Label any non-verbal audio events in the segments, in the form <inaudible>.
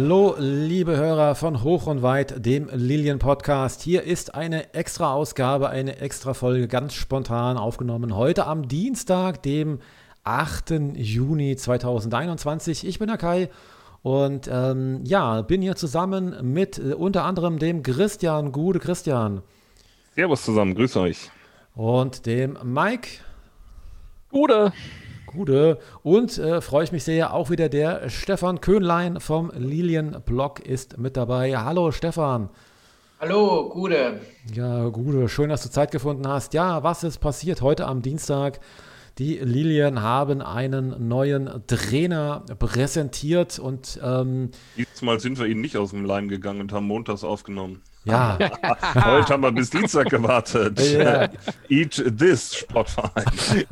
Hallo, liebe Hörer von Hoch und Weit, dem Lilien Podcast. Hier ist eine extra Ausgabe, eine extra Folge, ganz spontan aufgenommen. Heute am Dienstag, dem 8. Juni 2021. Ich bin der Kai und ähm, ja, bin hier zusammen mit äh, unter anderem dem Christian. Gute Christian. Servus zusammen, grüß euch. Und dem Mike. Gute. Gute. Und äh, freue ich mich sehr, auch wieder der Stefan Köhnlein vom Lilien-Blog ist mit dabei. Hallo Stefan. Hallo, Gude. Ja, Gude, schön, dass du Zeit gefunden hast. Ja, was ist passiert heute am Dienstag? Die Lilien haben einen neuen Trainer präsentiert und ähm, diesmal sind wir ihnen nicht aus dem Leim gegangen und haben montags aufgenommen. Ja. <laughs> <laughs> Heute haben wir bis Dienstag gewartet. Ja. Eat this, Sportverein. <laughs>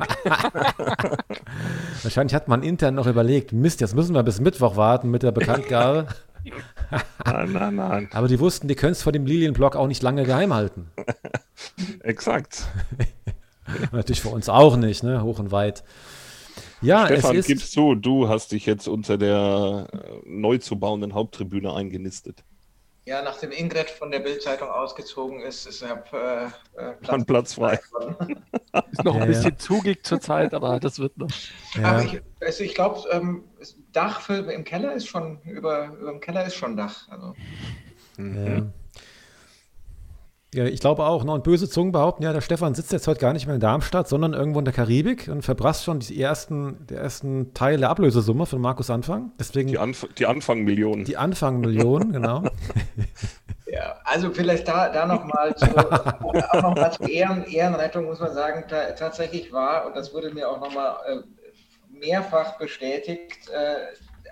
Wahrscheinlich hat man intern noch überlegt, Mist, jetzt müssen wir bis Mittwoch warten mit der Bekanntgabe. <laughs> nein, nein, nein. Aber die wussten, die können es vor dem Lilienblock auch nicht lange geheim halten. <laughs> Exakt. <laughs> Natürlich für uns auch nicht, ne? hoch und weit. Ja, Stefan, es ist, gibst du, du hast dich jetzt unter der äh, neu zu bauenden Haupttribüne eingenistet. Ja, nachdem Ingrid von der Bildzeitung ausgezogen ist, ist er äh, äh, Platz, Platz frei. <laughs> ist noch ein bisschen zugig zur Zeit, aber das wird noch. Ja. ich, also ich glaube, ähm, Dach für, im Keller ist schon, über, über dem Keller ist schon Dach. Also. Mhm. Ja, ich glaube auch. Ne? Und böse Zungen behaupten, ja, der Stefan sitzt jetzt heute gar nicht mehr in Darmstadt, sondern irgendwo in der Karibik und verbrasst schon die ersten, der ersten Teil der Ablösesumme von Markus Anfang. Deswegen die, Anf die Anfangmillionen. Die Anfangmillionen, genau. <laughs> Ja, also vielleicht da, da nochmal zu, <laughs> noch zur Ehren, Ehrenrettung muss man sagen, ta tatsächlich war, und das wurde mir auch nochmal äh, mehrfach bestätigt, äh,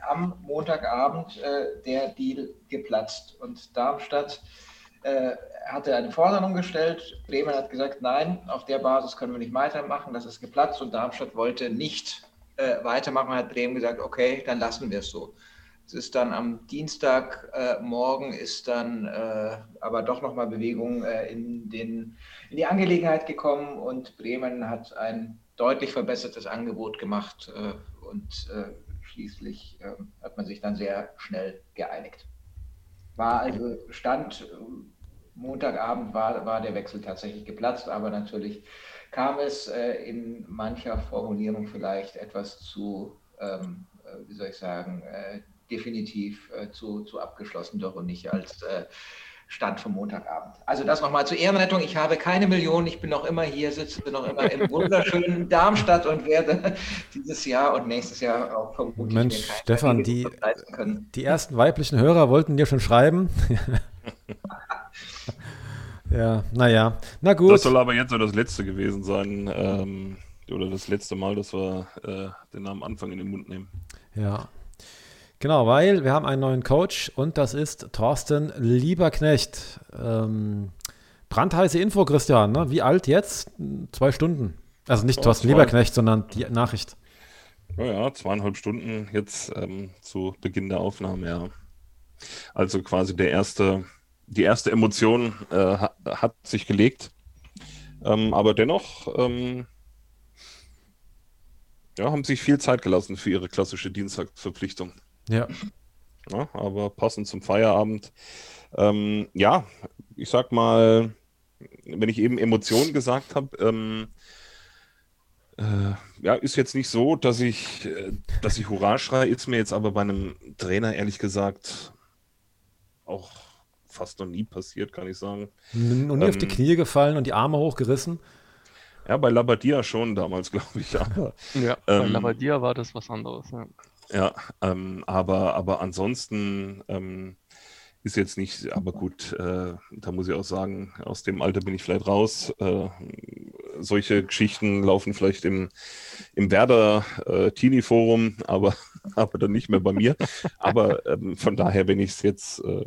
am Montagabend äh, der Deal geplatzt. Und Darmstadt äh, hatte eine Forderung gestellt. Bremen hat gesagt, nein, auf der Basis können wir nicht weitermachen, das ist geplatzt und Darmstadt wollte nicht äh, weitermachen. Hat Bremen gesagt, okay, dann lassen wir es so. Es ist dann am Dienstagmorgen äh, ist dann äh, aber doch nochmal Bewegung äh, in, den, in die Angelegenheit gekommen und Bremen hat ein deutlich verbessertes Angebot gemacht äh, und äh, schließlich ähm, hat man sich dann sehr schnell geeinigt. War also Stand Montagabend war, war der Wechsel tatsächlich geplatzt, aber natürlich kam es äh, in mancher Formulierung vielleicht etwas zu, ähm, äh, wie soll ich sagen, äh, definitiv äh, zu, zu abgeschlossen, doch und nicht als äh, Stand vom Montagabend. Also das nochmal zur Ehrenrettung. Ich habe keine Millionen, ich bin noch immer hier, sitze noch immer im wunderschönen <laughs> Darmstadt und werde dieses Jahr und nächstes Jahr auch vermutlich Mensch, Stefan, die, die ersten weiblichen Hörer wollten dir schon schreiben. <laughs> ja, naja. Na gut. Das soll aber jetzt so das letzte gewesen sein. Ähm, oder das letzte Mal, dass wir äh, den Namen Anfang in den Mund nehmen. Ja. Genau, weil wir haben einen neuen Coach und das ist Thorsten Lieberknecht. Ähm, brandheiße Info, Christian. Ne? Wie alt jetzt? Zwei Stunden. Also nicht oh, Thorsten Lieberknecht, sondern die Nachricht. Ja, zweieinhalb Stunden jetzt ähm, zu Beginn der Aufnahme, ja. Also quasi der erste die erste Emotion äh, hat, sich gelegt. Ähm, aber dennoch ähm, ja, haben sich viel Zeit gelassen für ihre klassische Dienstagsverpflichtung. Ja. ja aber passend zum Feierabend. Ähm, ja, ich sag mal, wenn ich eben Emotionen gesagt habe, ähm, äh, ja, ist jetzt nicht so, dass ich, äh, dass ich Hurra schreie, ist mir jetzt aber bei einem Trainer ehrlich gesagt auch fast noch nie passiert, kann ich sagen. Und nie ähm, auf die ähm, Knie gefallen und die Arme hochgerissen? Ja, bei Labadia schon damals, <laughs> glaube ich. Ja, ja ähm, bei Labadia war das was anderes. Ja, ja ähm, aber, aber ansonsten ähm, ist jetzt nicht, aber gut, äh, da muss ich auch sagen, aus dem Alter bin ich vielleicht raus. Äh, solche Geschichten laufen vielleicht im, im Werder äh, Teenie-Forum, aber, <laughs> aber dann nicht mehr bei mir. aber ähm, von daher, wenn ich es jetzt äh,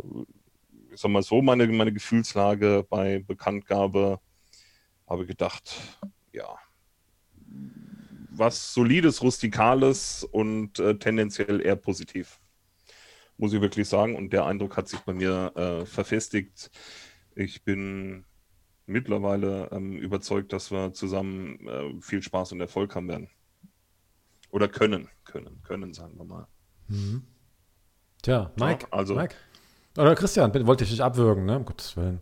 ich sag mal so, meine, meine Gefühlslage bei Bekanntgabe, habe gedacht, ja, was solides, rustikales und äh, tendenziell eher positiv. Muss ich wirklich sagen. Und der Eindruck hat sich bei mir äh, verfestigt. Ich bin mittlerweile ähm, überzeugt, dass wir zusammen äh, viel Spaß und Erfolg haben werden. Oder können, können, können, sagen wir mal. Mhm. Tja, Mike. Ja, also, Mike. Oder Christian, wollte ich dich abwürgen, ne? Um Gottes Willen.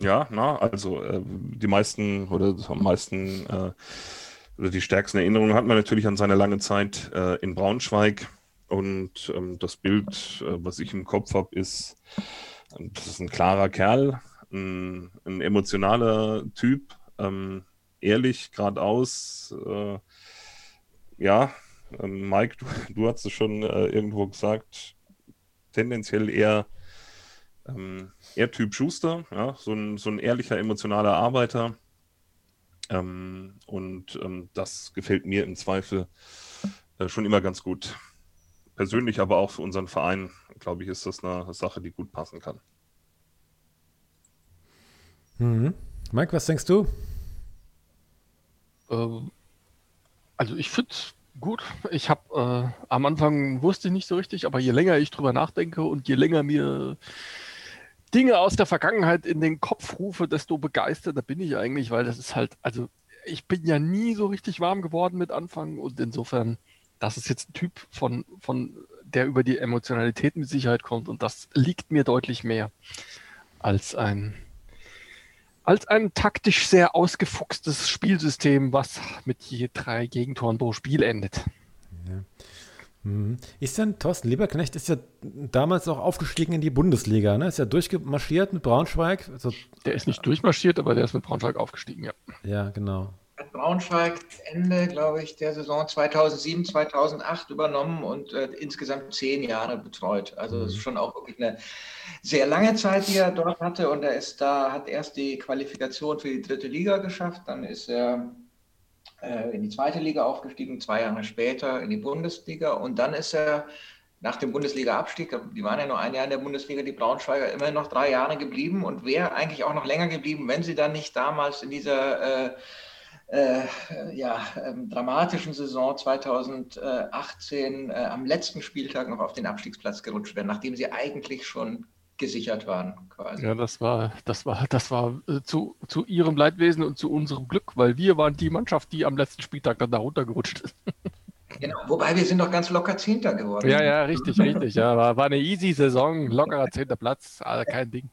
Ja, na, also äh, die meisten oder am meisten äh, oder die stärksten Erinnerungen hat man natürlich an seine lange Zeit äh, in Braunschweig. Und ähm, das Bild, äh, was ich im Kopf habe, ist, das ist ein klarer Kerl, ein, ein emotionaler Typ, ähm, ehrlich, geradeaus. Äh, ja, ähm, Mike, du, du hast es schon äh, irgendwo gesagt, tendenziell eher, ähm, eher Typ Schuster, ja, so ein, so ein ehrlicher, emotionaler Arbeiter. Ähm, und ähm, das gefällt mir im Zweifel äh, schon immer ganz gut. Persönlich, aber auch für unseren Verein, glaube ich, ist das eine Sache, die gut passen kann. Mhm. Mike, was denkst du? Ähm, also ich finde es gut. Ich habe äh, am Anfang wusste ich nicht so richtig, aber je länger ich drüber nachdenke und je länger mir Dinge aus der Vergangenheit in den Kopf rufe, desto begeisterter bin ich eigentlich, weil das ist halt, also ich bin ja nie so richtig warm geworden mit Anfang und insofern, das ist jetzt ein Typ von, von der über die Emotionalität mit Sicherheit kommt und das liegt mir deutlich mehr als ein als ein taktisch sehr ausgefuchstes Spielsystem, was mit je drei Gegentoren pro Spiel endet. Ja. Mhm. Ist denn Thorsten Lieberknecht ist ja damals auch aufgestiegen in die Bundesliga, ne? Ist ja durchmarschiert mit Braunschweig. Also, der ist nicht durchmarschiert, aber der ist mit Braunschweig aufgestiegen, ja. Ja, genau hat Braunschweig Ende, glaube ich, der Saison 2007, 2008 übernommen und äh, insgesamt zehn Jahre betreut. Also das ist mhm. schon auch wirklich eine sehr lange Zeit, die er dort hatte. Und er ist da, hat erst die Qualifikation für die dritte Liga geschafft, dann ist er in die zweite Liga aufgestiegen, zwei Jahre später in die Bundesliga. Und dann ist er nach dem Bundesliga-Abstieg, die waren ja nur ein Jahr in der Bundesliga, die Braunschweiger, immerhin noch drei Jahre geblieben und wäre eigentlich auch noch länger geblieben, wenn sie dann nicht damals in dieser äh, äh, ja, ähm, dramatischen Saison 2018 äh, am letzten Spieltag noch auf den Abstiegsplatz gerutscht werden, nachdem sie eigentlich schon gesichert waren. Quasi. Ja, das war, das war, das war äh, zu, zu ihrem Leidwesen und zu unserem Glück, weil wir waren die Mannschaft, die am letzten Spieltag dann da runtergerutscht ist. <laughs> Genau, wobei wir sind doch ganz locker Zehnter geworden. Ja, ja, richtig, richtig. Ja, war, war eine easy Saison, lockerer Zehnter Platz, also kein Ding.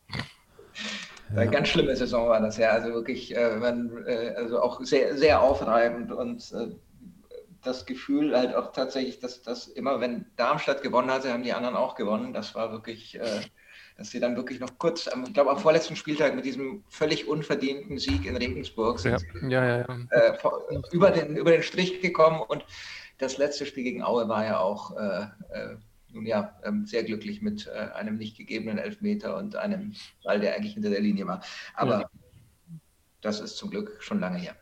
Ja. Eine ganz schlimme Saison war das ja. Also wirklich, äh, man, äh, also auch sehr, sehr aufreibend und äh, das Gefühl halt auch tatsächlich, dass, dass immer, wenn Darmstadt gewonnen hatte, haben die anderen auch gewonnen. Das war wirklich, äh, dass sie dann wirklich noch kurz, ich glaube am vorletzten Spieltag mit diesem völlig unverdienten Sieg in Regensburg sind ja. Ja, ja, äh, über, den, über den Strich gekommen und das letzte Spiel gegen Aue war ja auch äh, nun ja, ähm, sehr glücklich mit äh, einem nicht gegebenen Elfmeter und einem Ball, der eigentlich hinter der Linie war. Aber das ist zum Glück schon lange her.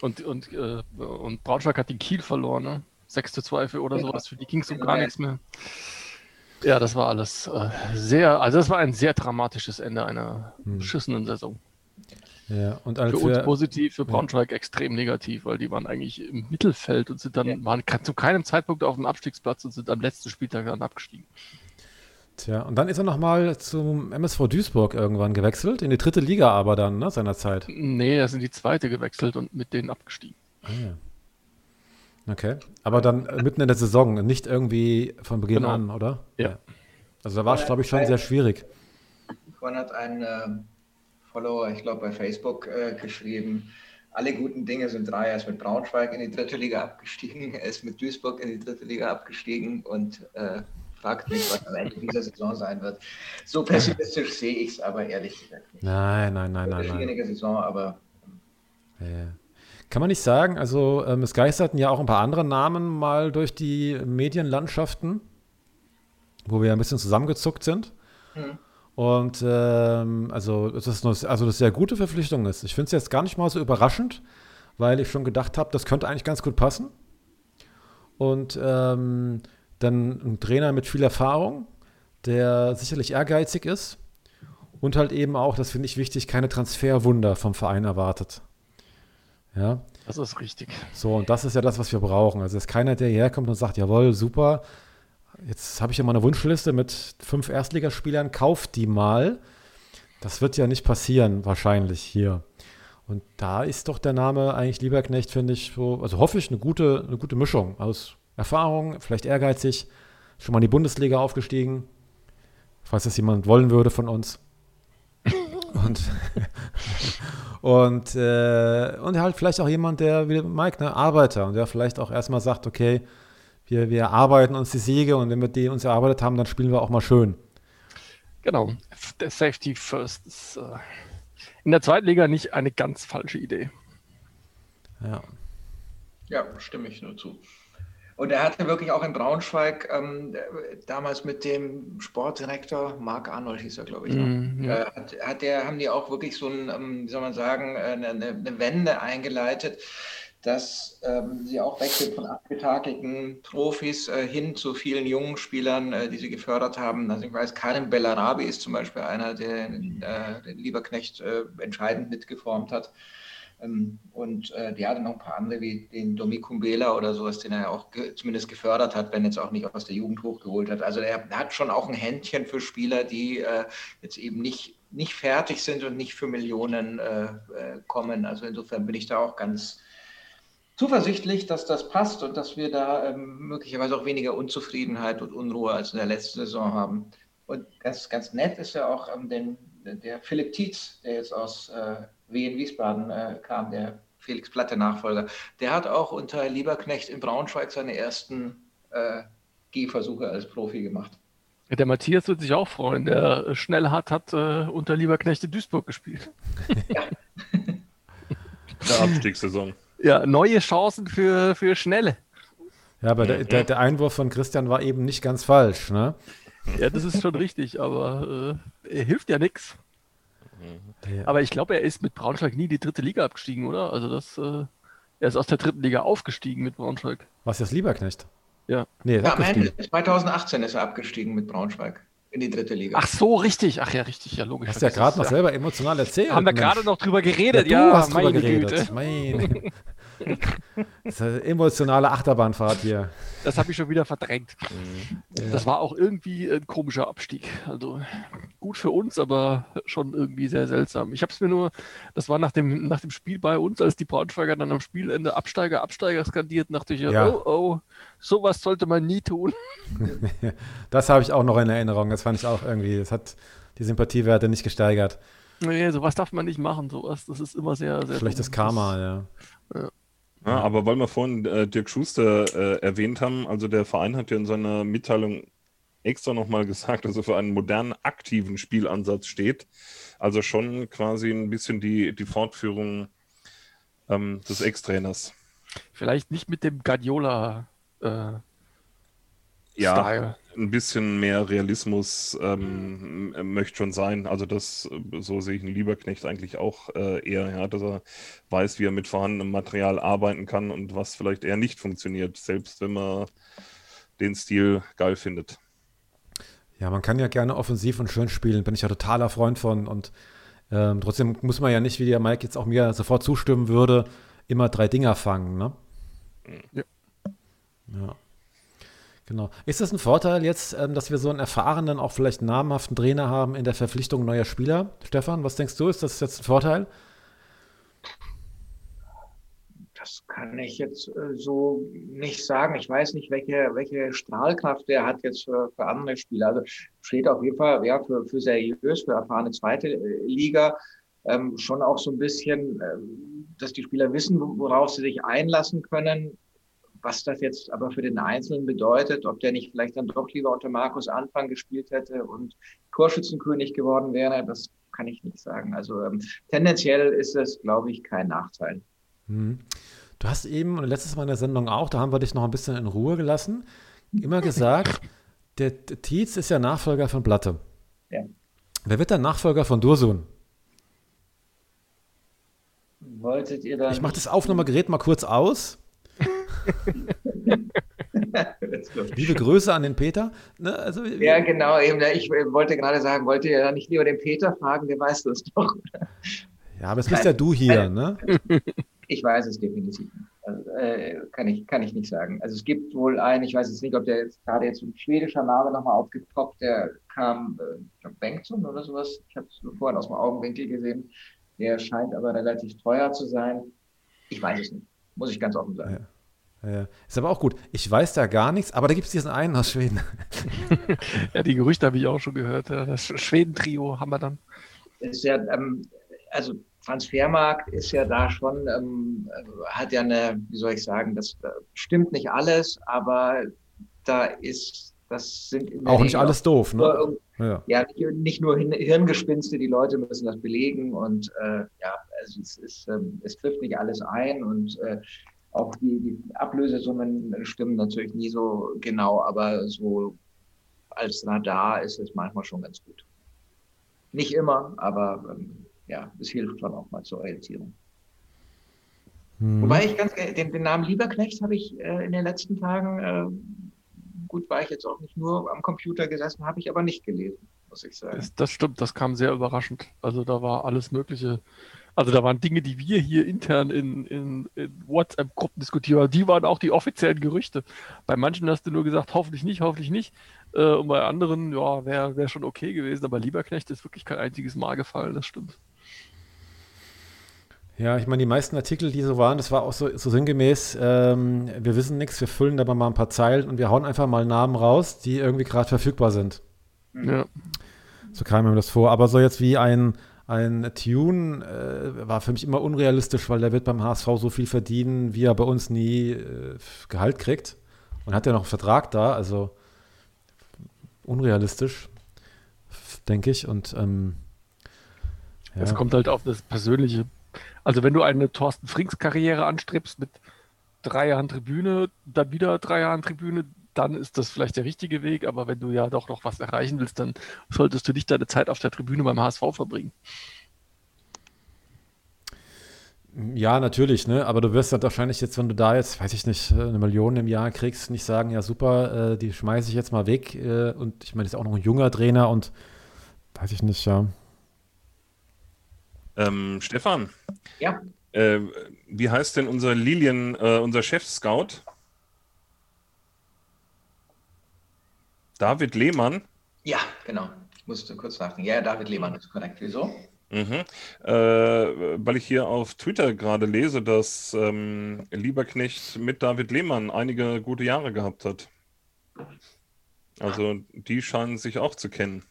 Und, und, äh, und Braunschweig hat den Kiel verloren, ne? 6 zu 2 für oder ja. sowas. Für die ging es um gar nichts mehr. Ja, das war alles äh, sehr, also das war ein sehr dramatisches Ende einer hm. beschissenen Saison. Ja, und für uns positiv, für Braunschweig ja. extrem negativ, weil die waren eigentlich im Mittelfeld und sind dann, ja. waren zu keinem Zeitpunkt auf dem Abstiegsplatz und sind am letzten Spieltag dann abgestiegen. Tja, und dann ist er nochmal zum MSV Duisburg irgendwann gewechselt, in die dritte Liga aber dann, ne, seinerzeit. Nee, er ist in die zweite gewechselt und mit denen abgestiegen. Ah, ja. Okay, aber dann mitten in der Saison, nicht irgendwie von Beginn genau. an, oder? Ja. Also da war es, glaube ich, schon sehr schwierig. Man hat ein äh, Follower, ich glaube bei Facebook, äh, geschrieben, alle guten Dinge sind drei. Er ist mit Braunschweig in die dritte Liga abgestiegen, <laughs> er ist mit Duisburg in die dritte Liga abgestiegen und äh, fragt mich, was am Ende dieser Saison sein wird. So pessimistisch sehe ich es aber ehrlich gesagt nicht. Nein, nein, nein, nein. Eine schwierige Saison, aber. Ja. Kann man nicht sagen. Also ähm, es geisterten ja auch ein paar andere Namen mal durch die Medienlandschaften, wo wir ein bisschen zusammengezuckt sind. Hm. Und ähm, also, das ist eine, also eine sehr gute Verpflichtung ist. Ich finde es jetzt gar nicht mal so überraschend, weil ich schon gedacht habe, das könnte eigentlich ganz gut passen. Und ähm, dann ein Trainer mit viel Erfahrung, der sicherlich ehrgeizig ist und halt eben auch, das finde ich wichtig, keine Transferwunder vom Verein erwartet. Ja. Das ist richtig. So, und das ist ja das, was wir brauchen. Also, es ist keiner, der hierher kommt und sagt, jawohl, super, jetzt habe ich ja mal eine Wunschliste mit fünf Erstligaspielern, kauft die mal. Das wird ja nicht passieren, wahrscheinlich hier. Und da ist doch der Name eigentlich Lieberknecht, finde ich, so, also hoffe ich, eine gute, eine gute Mischung aus Erfahrung, vielleicht ehrgeizig, schon mal in die Bundesliga aufgestiegen, falls das jemand wollen würde von uns. Und, <laughs> und, äh, und halt vielleicht auch jemand, der wie Mike, ne, Arbeiter und der vielleicht auch erstmal sagt, okay, wir, wir arbeiten uns die Siege und wenn wir die uns erarbeitet haben, dann spielen wir auch mal schön. Genau, der Safety First ist äh, in der zweiten Liga nicht eine ganz falsche Idee. Ja. Ja, stimme ich nur zu. Und er hatte wirklich auch in Braunschweig ähm, damals mit dem Sportdirektor, Marc Arnold hieß er, glaube ich, mm, ja. äh, hat, hat der, haben die auch wirklich so ein, ähm, wie soll man sagen, äh, eine, eine Wende eingeleitet, dass ähm, sie auch wechseln von abgetakelten Profis äh, hin zu vielen jungen Spielern, äh, die sie gefördert haben. Also ich weiß, Karim Bellarabi ist zum Beispiel einer, der äh, den Lieberknecht entscheidend mitgeformt hat. Ähm, und äh, die hatten noch ein paar andere, wie den Domi Kumbela oder sowas, den er ja auch ge zumindest gefördert hat, wenn jetzt auch nicht aus der Jugend hochgeholt hat. Also er hat schon auch ein Händchen für Spieler, die äh, jetzt eben nicht, nicht fertig sind und nicht für Millionen äh, äh kommen. Also insofern bin ich da auch ganz zuversichtlich, dass das passt und dass wir da ähm, möglicherweise auch weniger Unzufriedenheit und Unruhe als in der letzten Saison haben. Und ganz, ganz nett ist ja auch ähm, den, der Philipp Tietz, der jetzt aus äh, Wien Wiesbaden äh, kam, der Felix Platte Nachfolger. Der hat auch unter Lieberknecht in Braunschweig seine ersten äh, Gehversuche als Profi gemacht. Der Matthias wird sich auch freuen. Der schnell hat, hat äh, unter Lieberknecht in Duisburg gespielt. Ja. <laughs> der Abstiegssaison. Ja, neue Chancen für, für Schnelle. Ja, aber der, der, der, Einwurf von Christian war eben nicht ganz falsch, ne? Ja, das ist schon richtig, aber äh, er hilft ja nichts. Ja. Aber ich glaube, er ist mit Braunschweig nie die dritte Liga abgestiegen, oder? Also das, äh, er ist aus der dritten Liga aufgestiegen mit Braunschweig. Was ist Lieberknecht? Ja. Nee, ja, am Ende 2018 ist er abgestiegen mit Braunschweig in die dritte Liga. Ach so, richtig. Ach ja, richtig, ja, logisch. Hast du ja gerade noch selber emotional erzählt. Haben wir gerade noch drüber geredet, ja. Du ja, hast drüber geredet. Güte. Meine. <laughs> Das ist eine emotionale Achterbahnfahrt hier. Das habe ich schon wieder verdrängt. Ja. Das war auch irgendwie ein komischer Abstieg. Also gut für uns, aber schon irgendwie sehr seltsam. Ich habe es mir nur, das war nach dem, nach dem Spiel bei uns, als die Braunschweiger dann am Spielende Absteiger, Absteiger skandiert, dachte ich, ja. oh, oh, sowas sollte man nie tun. <laughs> das habe ich auch noch in Erinnerung. Das fand ich auch irgendwie, das hat die Sympathiewerte nicht gesteigert. Nee, sowas darf man nicht machen, sowas. Das ist immer sehr, sehr. Schlechtes Karma, ja. ja. Ja, aber weil wir vorhin äh, Dirk Schuster äh, erwähnt haben, also der Verein hat ja in seiner Mitteilung extra nochmal <laughs> gesagt, dass er für einen modernen, aktiven Spielansatz steht. Also schon quasi ein bisschen die, die Fortführung ähm, des Ex-Trainers. Vielleicht nicht mit dem Guardiola äh, ja, Style. ein bisschen mehr Realismus ähm, möchte schon sein. Also das, so sehe ich einen Lieberknecht eigentlich auch äh, eher, ja, dass er weiß, wie er mit vorhandenem Material arbeiten kann und was vielleicht eher nicht funktioniert, selbst wenn man den Stil geil findet. Ja, man kann ja gerne offensiv und schön spielen, bin ich ja totaler Freund von und ähm, trotzdem muss man ja nicht, wie der Mike jetzt auch mir sofort zustimmen würde, immer drei Dinger fangen, ne? Ja. Ja. Genau. Ist das ein Vorteil jetzt, ähm, dass wir so einen erfahrenen, auch vielleicht namhaften Trainer haben in der Verpflichtung neuer Spieler? Stefan, was denkst du? Ist das jetzt ein Vorteil? Das kann ich jetzt äh, so nicht sagen. Ich weiß nicht, welche, welche Strahlkraft der hat jetzt für, für andere Spieler. Also steht auf jeden Fall ja, für, für seriös, für erfahrene zweite äh, Liga. Ähm, schon auch so ein bisschen, ähm, dass die Spieler wissen, worauf sie sich einlassen können was das jetzt aber für den Einzelnen bedeutet, ob der nicht vielleicht dann doch lieber unter Markus Anfang gespielt hätte und Torschützenkönig geworden wäre, das kann ich nicht sagen. Also ähm, tendenziell ist es, glaube ich, kein Nachteil. Hm. Du hast eben, und letztes Mal in der Sendung auch, da haben wir dich noch ein bisschen in Ruhe gelassen, immer gesagt, der, <laughs> der Tietz ist ja Nachfolger von Blatte. Ja. Wer wird der Nachfolger von Dursun? Wolltet ihr dann. Ich mache das Aufnahmegerät mal kurz aus. <laughs> Liebe Grüße an den Peter. Ne, also, ja, genau. Eben, ich wollte gerade sagen, wollt ihr ja nicht lieber den Peter fragen, der weiß das doch. Ja, aber es bist ja du hier, ne? Ich weiß es definitiv. Also, äh, kann, ich, kann ich nicht sagen. Also es gibt wohl einen, ich weiß jetzt nicht, ob der jetzt gerade jetzt ein schwedischer Name nochmal aufgepoppt, der kam, äh, ich glaube, Bengtsson oder sowas. Ich habe es vorhin aus dem Augenwinkel gesehen. Der scheint aber relativ teuer zu sein. Ich weiß es nicht. Muss ich ganz offen sagen. Ja, ist aber auch gut. Ich weiß da gar nichts, aber da gibt es diesen einen aus Schweden. <laughs> ja, die Gerüchte habe ich auch schon gehört. Das Schweden-Trio haben wir dann. Ist ja, ähm, also Transfermarkt ist ja da schon, ähm, hat ja eine, wie soll ich sagen, das stimmt nicht alles, aber da ist, das sind auch nicht alles doof, ne? Ja. ja, nicht nur Hirngespinste, die Leute müssen das belegen und äh, ja, also es, ist, ähm, es trifft nicht alles ein und äh, auch die, die Ablösesummen stimmen natürlich nie so genau, aber so als Radar ist es manchmal schon ganz gut. Nicht immer, aber ähm, ja, es hilft schon auch mal zur Orientierung. Hm. Wobei ich ganz den, den Namen Lieberknecht habe ich äh, in den letzten Tagen, äh, gut, war ich jetzt auch nicht nur am Computer gesessen, habe ich aber nicht gelesen, muss ich sagen. Das, das stimmt, das kam sehr überraschend. Also da war alles Mögliche also da waren Dinge, die wir hier intern in, in, in WhatsApp-Gruppen diskutieren, die waren auch die offiziellen Gerüchte. Bei manchen hast du nur gesagt, hoffentlich nicht, hoffentlich nicht. Äh, und bei anderen, ja, wäre wär schon okay gewesen. Aber Lieberknecht ist wirklich kein einziges Mal gefallen, das stimmt. Ja, ich meine, die meisten Artikel, die so waren, das war auch so, so sinngemäß, ähm, wir wissen nichts, wir füllen da mal ein paar Zeilen und wir hauen einfach mal Namen raus, die irgendwie gerade verfügbar sind. Ja. So kam mir das vor. Aber so jetzt wie ein, ein Tune äh, war für mich immer unrealistisch, weil der wird beim HSV so viel verdienen, wie er bei uns nie äh, Gehalt kriegt. Und hat ja noch einen Vertrag da, also unrealistisch, denke ich. Und ähm, ja. es kommt halt auf das Persönliche. Also wenn du eine Thorsten Frings Karriere anstrebst mit drei Jahren Tribüne, dann wieder drei Jahren Tribüne, dann ist das vielleicht der richtige Weg. Aber wenn du ja doch noch was erreichen willst, dann solltest du nicht deine Zeit auf der Tribüne beim HSV verbringen. Ja, natürlich, ne? Aber du wirst dann wahrscheinlich jetzt, wenn du da jetzt, weiß ich nicht, eine Million im Jahr kriegst, nicht sagen, ja super, äh, die schmeiße ich jetzt mal weg. Äh, und ich meine, das ist auch noch ein junger Trainer und weiß ich nicht, ja. Ähm, Stefan. Ja. Äh, wie heißt denn unser Lilien, äh, unser Chef-Scout? David Lehmann? Ja, genau. Ich musste kurz nachdenken. Ja, David Lehmann ist korrekt. Wieso? Mhm. Äh, weil ich hier auf Twitter gerade lese, dass ähm, Lieberknecht mit David Lehmann einige gute Jahre gehabt hat. Also die scheinen sich auch zu kennen.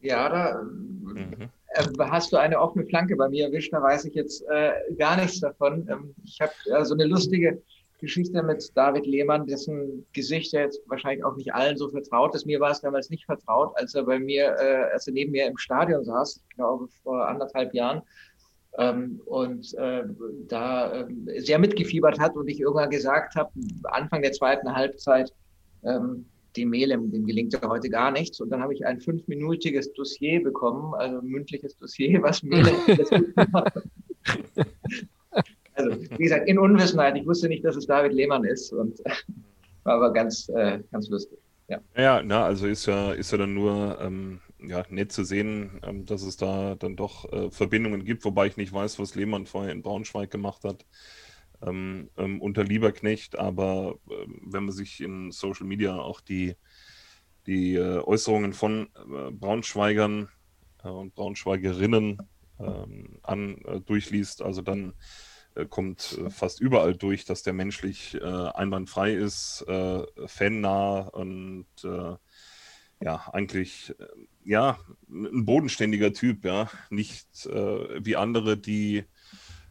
Ja, da mhm. äh, hast du eine offene Flanke bei mir erwischt, da weiß ich jetzt äh, gar nichts davon. Ähm, ich habe äh, so eine lustige Geschichte mit David Lehmann, dessen Gesicht ja jetzt wahrscheinlich auch nicht allen so vertraut ist. Mir war es damals nicht vertraut, als er bei mir, äh, als er neben mir im Stadion saß, ich glaube vor anderthalb Jahren, ähm, und äh, da äh, sehr mitgefiebert hat und ich irgendwann gesagt habe, Anfang der zweiten Halbzeit, ähm, dem Melem, dem gelingt ja heute gar nichts. Und dann habe ich ein fünfminütiges Dossier bekommen, also ein mündliches Dossier, was <laughs> Melem wie gesagt, in Unwissenheit. Ich wusste nicht, dass es David Lehmann ist und <laughs> war aber ganz, äh, ganz lustig. Ja, ja na, also ist ja, ist ja dann nur ähm, ja, nett zu sehen, ähm, dass es da dann doch äh, Verbindungen gibt, wobei ich nicht weiß, was Lehmann vorher in Braunschweig gemacht hat. Ähm, ähm, unter Lieberknecht, aber äh, wenn man sich in Social Media auch die, die äh, Äußerungen von äh, Braunschweigern und Braunschweigerinnen ähm, an durchliest, also dann kommt äh, fast überall durch, dass der menschlich äh, einwandfrei ist, äh, fannah und äh, ja, eigentlich äh, ja, ein bodenständiger Typ, ja. Nicht wie andere, die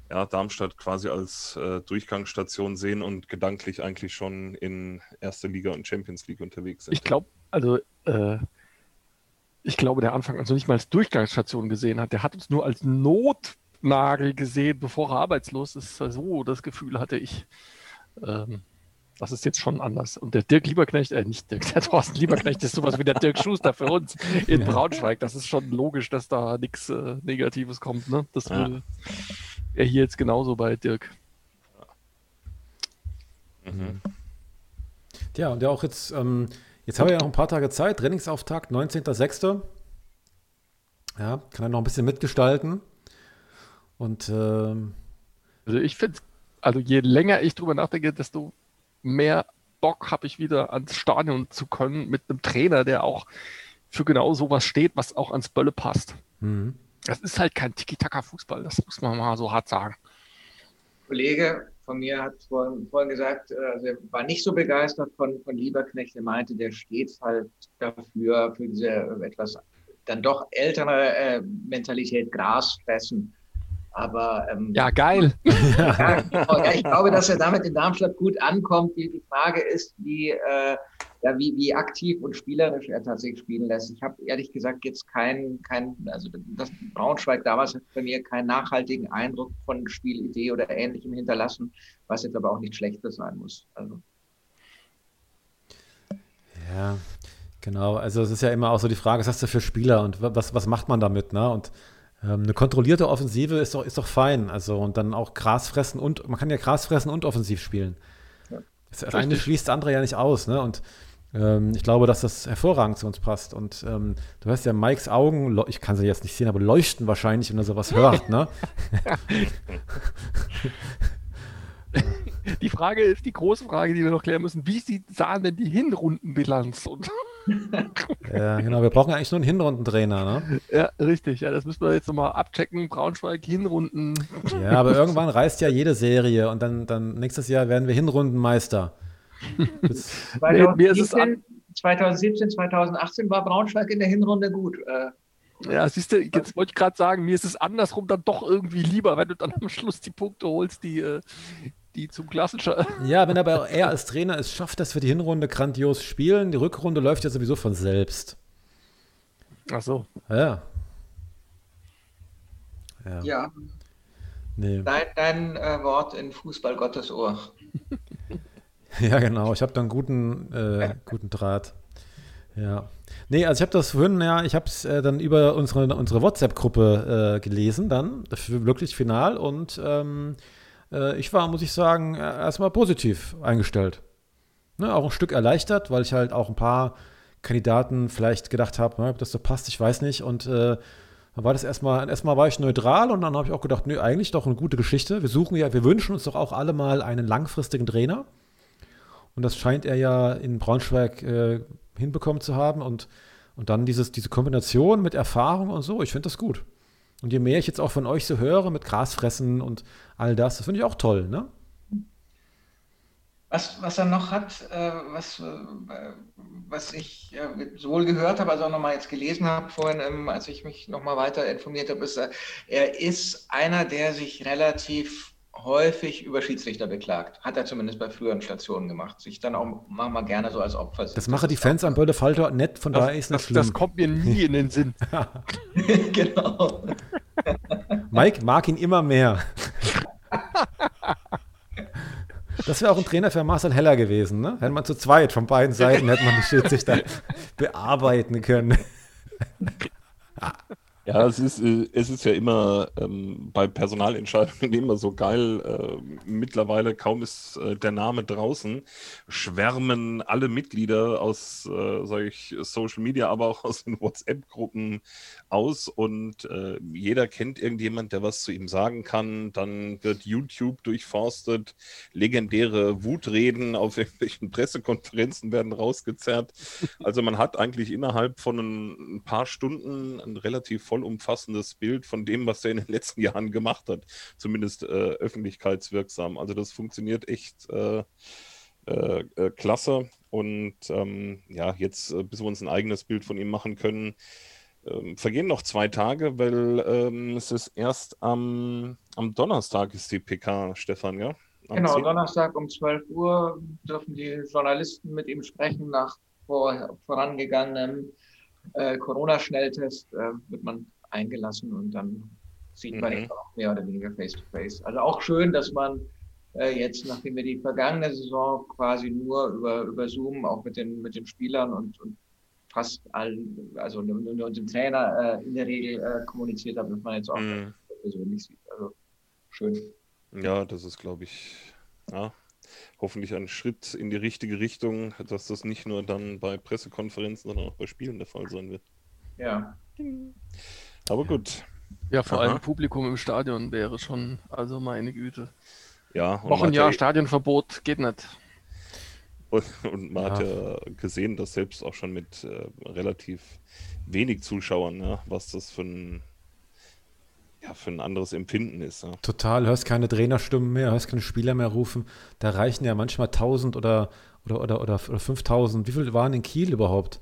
ja, Darmstadt quasi als Durchgangsstation sehen und gedanklich eigentlich schon in erster Liga und Champions League unterwegs sind. Ich glaube, also ich glaube, der Anfang also nicht mal als Durchgangsstation gesehen hat, der hat uns nur als Not Nagel gesehen, bevor er arbeitslos ist. So, das Gefühl hatte ich. Ähm, das ist jetzt schon anders. Und der Dirk Lieberknecht, äh, nicht Dirk, der Thorsten Lieberknecht ist sowas wie der Dirk Schuster für uns in Braunschweig. Das ist schon logisch, dass da nichts äh, Negatives kommt. Ne? Das ja. würde er hier jetzt genauso bei Dirk. Mhm. Ja, und ja auch jetzt, ähm, jetzt haben wir ja noch ein paar Tage Zeit. Trainingsauftakt, 19.06. Ja, kann er noch ein bisschen mitgestalten. Und ähm, also ich finde, also je länger ich drüber nachdenke, desto mehr Bock habe ich wieder ans Stadion zu können mit einem Trainer, der auch für genau sowas steht, was auch ans Bölle passt. Mhm. Das ist halt kein Tiki-Taka-Fußball, das muss man mal so hart sagen. Kollege von mir hat vorhin, vorhin gesagt, also er war nicht so begeistert von, von Lieberknecht. Er meinte, der steht halt dafür, für diese etwas dann doch ältere äh, Mentalität Gras fressen. Aber ähm, ja, geil. <laughs> ja, ich glaube, dass er <laughs> damit in Darmstadt gut ankommt. Die, die Frage ist, wie, äh, ja, wie, wie aktiv und spielerisch er tatsächlich spielen lässt. Ich habe ehrlich gesagt jetzt keinen, kein, also das Braunschweig damals hat bei mir keinen nachhaltigen Eindruck von Spielidee oder Ähnlichem hinterlassen, was jetzt aber auch nicht schlechtes sein muss. Also. Ja, genau. Also es ist ja immer auch so die Frage, was hast du für Spieler und was, was macht man damit, ne? Und eine kontrollierte Offensive ist doch, ist doch fein. Also und dann auch Gras fressen und man kann ja Gras fressen und offensiv spielen. Ja. Das eine schließt das andere ja nicht aus, ne? Und ähm, ich glaube, dass das hervorragend zu uns passt. Und ähm, du hast ja Mikes Augen, ich kann sie jetzt nicht sehen, aber leuchten wahrscheinlich, wenn er sowas hört, ne? <laughs> <laughs> <laughs> Die Frage ist die große Frage, die wir noch klären müssen. Wie sieht, sahen denn die Hinrundenbilanz? Und <laughs> ja, genau. Wir brauchen eigentlich nur einen Hinrundentrainer, ne? Ja, richtig. Ja, das müssen wir jetzt nochmal abchecken. Braunschweig, Hinrunden. Ja, aber irgendwann reißt ja jede Serie und dann, dann nächstes Jahr werden wir Hinrundenmeister. 2017, 2017, 2018 war Braunschweig in der Hinrunde gut. Äh, ja, siehst du, jetzt wollte ich gerade sagen, mir ist es andersrum dann doch irgendwie lieber, wenn du dann am Schluss die Punkte holst, die, äh, die zum klassischer. Ja, wenn aber er als Trainer es schafft, dass wir die Hinrunde grandios spielen, die Rückrunde läuft ja sowieso von selbst. Ach so. Ja. Ja. ja. Nee. Dein, dein äh, Wort in Fußball Gottes Ohr. <laughs> ja, genau. Ich habe da einen guten, äh, guten Draht. Ja. Nee, also ich habe das vorhin, ja, ich habe es äh, dann über unsere, unsere WhatsApp-Gruppe äh, gelesen, dann, wirklich final. Und ähm, äh, ich war, muss ich sagen, äh, erstmal positiv eingestellt. Ne, auch ein Stück erleichtert, weil ich halt auch ein paar Kandidaten vielleicht gedacht habe, ne, ob das so passt, ich weiß nicht. Und äh, dann war das erstmal, erstmal war ich neutral und dann habe ich auch gedacht, nö, eigentlich doch eine gute Geschichte. Wir suchen ja, wir wünschen uns doch auch alle mal einen langfristigen Trainer. Und das scheint er ja in Braunschweig äh, hinbekommen zu haben. Und, und dann dieses, diese Kombination mit Erfahrung und so, ich finde das gut. Und je mehr ich jetzt auch von euch so höre mit Grasfressen und all das, das finde ich auch toll, ne? Was, was er noch hat, äh, was, äh, was ich äh, sowohl gehört habe, als auch nochmal jetzt gelesen habe vorhin, ähm, als ich mich nochmal weiter informiert habe, ist, er, er ist einer, der sich relativ häufig über Schiedsrichter beklagt. Hat er zumindest bei früheren Stationen gemacht. Sich dann auch manchmal gerne so als Opfer sieht. Das machen die Fans am Bölle Falter nett, von daher ist das, das, das kommt mir nie in den Sinn. <laughs> <laughs> genau. Mike mag ihn immer mehr. Das wäre auch ein Trainer für Marcel Heller gewesen, ne? Hätte man zu zweit von beiden Seiten hätte man die Schiedsrichter <laughs> bearbeiten können. Ja, es ist, äh, es ist ja immer ähm, bei Personalentscheidungen <laughs> immer so geil. Äh, mittlerweile, kaum ist äh, der Name draußen, schwärmen alle Mitglieder aus äh, solch Social Media, aber auch aus den WhatsApp-Gruppen aus und äh, jeder kennt irgendjemand, der was zu ihm sagen kann. Dann wird YouTube durchforstet, legendäre Wutreden auf irgendwelchen <laughs> Pressekonferenzen werden rausgezerrt. Also man hat eigentlich innerhalb von ein, ein paar Stunden ein relativ voll vollumfassendes Bild von dem, was er in den letzten Jahren gemacht hat, zumindest äh, öffentlichkeitswirksam. Also das funktioniert echt äh, äh, äh klasse. Und ähm, ja, jetzt, äh, bis wir uns ein eigenes Bild von ihm machen können, ähm, vergehen noch zwei Tage, weil ähm, es ist erst am, am Donnerstag ist die PK, Stefan, ja? Am genau, 10. Donnerstag um 12 Uhr dürfen die Journalisten mit ihm sprechen nach vor, vorangegangenem äh, Corona-Schnelltest äh, wird man eingelassen und dann sieht man mhm. auch mehr oder weniger face-to-face. -face. Also auch schön, dass man äh, jetzt, nachdem wir die vergangene Saison quasi nur über, über Zoom auch mit den, mit den Spielern und, und fast allen, also nur, nur dem Trainer äh, in der Regel äh, kommuniziert haben, dass man jetzt auch mhm. persönlich sieht. Also schön. Ja, das ist, glaube ich, ja, hoffentlich ein Schritt in die richtige Richtung, dass das nicht nur dann bei Pressekonferenzen, sondern auch bei Spielen der Fall sein wird. Ja. Aber gut. Ja, vor Aha. allem Publikum im Stadion wäre schon, also meine Güte. Ja, Noch ein Jahr Stadionverbot geht nicht. Und, und man ja. hat ja gesehen, dass selbst auch schon mit äh, relativ wenig Zuschauern, ja, was das für ein ja, für ein anderes Empfinden ist. Ja. Total, hörst keine Trainerstimmen mehr, hörst keine Spieler mehr rufen. Da reichen ja manchmal 1000 oder, oder, oder, oder, oder 5000. Wie viele waren in Kiel überhaupt?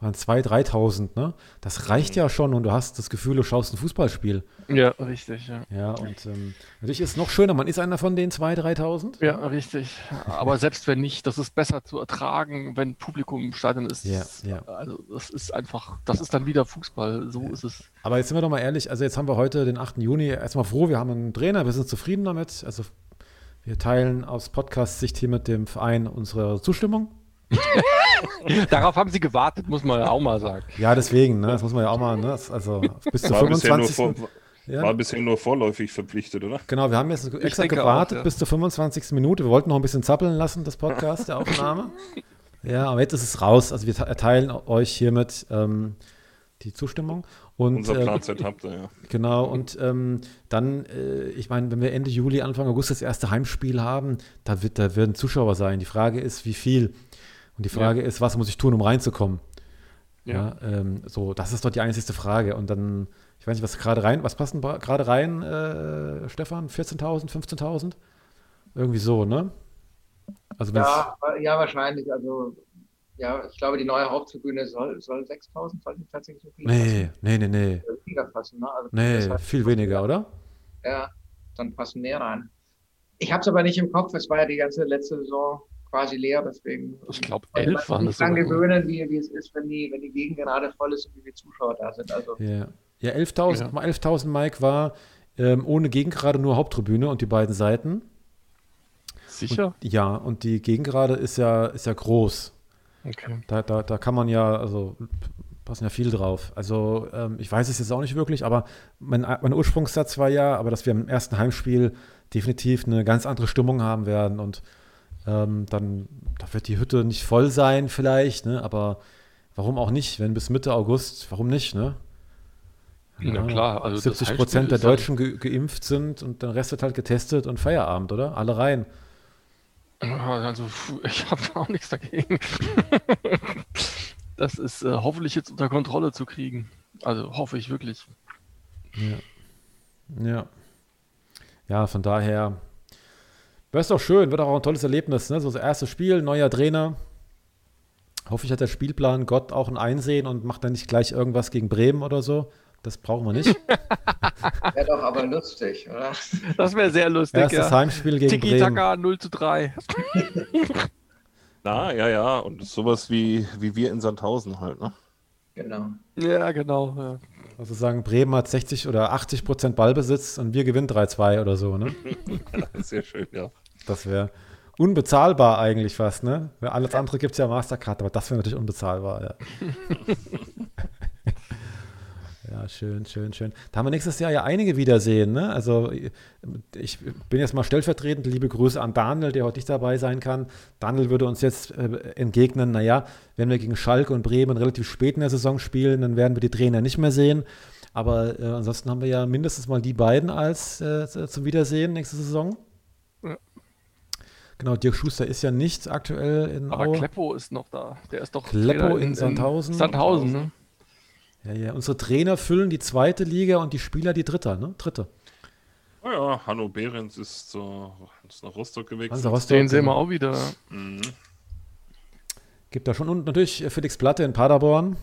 Waren 2.000, 3.000, ne? Das reicht ja schon und du hast das Gefühl, du schaust ein Fußballspiel. Ja, richtig, ja. Ja, und ähm, natürlich ist es noch schöner, man ist einer von den 2.000, 3.000. Ja, richtig. Aber selbst wenn nicht, das ist besser zu ertragen, wenn Publikum im Stadion ist. Ja, ja. Also das ist einfach, das ist dann wieder Fußball, so ja. ist es. Aber jetzt sind wir doch mal ehrlich, also jetzt haben wir heute den 8. Juni, erstmal froh, wir haben einen Trainer, wir sind zufrieden damit. Also wir teilen aus Podcast-Sicht hier mit dem Verein unsere Zustimmung. <laughs> Darauf haben sie gewartet, muss man ja auch mal sagen. Ja, deswegen, ne? das muss man ja auch mal, ne? also bis zu 25. Bisher vor, ja. War bisher nur vorläufig verpflichtet, oder? Genau, wir haben jetzt extra gewartet auch, ja. bis zur 25. Minute. Wir wollten noch ein bisschen zappeln lassen, das Podcast, der Aufnahme. ja, aber jetzt ist es raus. Also wir erteilen euch hiermit ähm, die Zustimmung. Und, Unser Planset äh, habt ihr, ja. Genau, und ähm, dann, äh, ich meine, wenn wir Ende Juli, Anfang August das erste Heimspiel haben, da, wird, da werden Zuschauer sein. Die Frage ist, wie viel. Und die Frage ja. ist, was muss ich tun, um reinzukommen? Ja. ja ähm, so, das ist doch die einzigste Frage. Und dann, ich weiß nicht, was gerade rein, was passt denn gerade rein, äh, Stefan? 14.000, 15.000? Irgendwie so, ne? Also ja, ja, wahrscheinlich. Also, ja, ich glaube, die neue Haupttribüne soll, soll 6.000, soll nicht tatsächlich so viel Nee, passen. nee, nee, nee. Weniger fassen, ne? Also, nee, viel weniger, oder? Ja, dann passen mehr rein. Ich habe es aber nicht im Kopf, es war ja die ganze letzte Saison quasi leer, deswegen. Ich glaube, elf waren das. Ich kann gewöhnen, wie, wie es ist, wenn die, wenn die Gegend gerade voll ist und wie viele Zuschauer da sind. Also. Ja, ja 11.000, ja. 11 Mike war ähm, ohne Gegengerade nur Haupttribüne und die beiden Seiten. Sicher? Und, ja, und die Gegengerade ist ja, ist ja groß. Okay. Da, da, da kann man ja, also passen ja viel drauf. Also ähm, ich weiß es jetzt auch nicht wirklich, aber mein, mein Ursprungssatz war ja, aber dass wir im ersten Heimspiel definitiv eine ganz andere Stimmung haben werden und ähm, dann da wird die Hütte nicht voll sein vielleicht, ne? aber warum auch nicht, wenn bis Mitte August, warum nicht, ne? Ja, ja klar. Also 70 Prozent der Deutschen ge geimpft sind und der Rest wird halt getestet und Feierabend, oder? Alle rein. Also ich habe <laughs> auch nichts dagegen. das ist äh, hoffentlich jetzt unter Kontrolle zu kriegen. Also hoffe ich wirklich. Ja. Ja. Ja, von daher, Wäre es doch schön, wird auch ein tolles Erlebnis. Ne? So das erste Spiel, neuer Trainer. Hoffe ich, hat der Spielplan Gott auch ein Einsehen und macht dann nicht gleich irgendwas gegen Bremen oder so. Das brauchen wir nicht. <laughs> wäre doch aber lustig, oder? Das wäre sehr lustig. Erstes ja. Heimspiel gegen Tiki Bremen. Taka 0 zu 3. <laughs> Na, ja, ja. Und sowas wie, wie wir in Sandhausen halt, ne? Genau. Ja, genau. Ja. Also sagen, Bremen hat 60 oder 80 Prozent Ballbesitz und wir gewinnen 3-2 oder so, ne? <laughs> Sehr schön, ja. Das wäre unbezahlbar eigentlich fast, ne? Alles andere gibt es ja Mastercard, aber das wäre natürlich unbezahlbar, ja. <laughs> ja, schön, schön, schön. Da haben wir nächstes Jahr ja einige wiedersehen, ne? Also ich bin jetzt mal stellvertretend, liebe Grüße an Daniel, der heute nicht dabei sein kann. Daniel würde uns jetzt äh, entgegnen, naja, wenn wir gegen Schalke und Bremen relativ spät in der Saison spielen, dann werden wir die Trainer nicht mehr sehen. Aber äh, ansonsten haben wir ja mindestens mal die beiden als äh, zum Wiedersehen nächste Saison. Ja. Genau, Dirk Schuster ist ja nicht aktuell in Aber. Kleppo ist noch da. Der ist doch Kleppo in, in Sandhausen. Sandhausen, ne? Ja, ja. Unsere Trainer füllen die zweite Liga und die Spieler die dritte, ne? Dritte. Oh ja, Hanno Behrens ist, uh, ist nach Rostock gewechselt. Hansa Rostock, Den sehen wir auch wieder. Mhm. Gibt da schon und natürlich Felix Platte in Paderborn.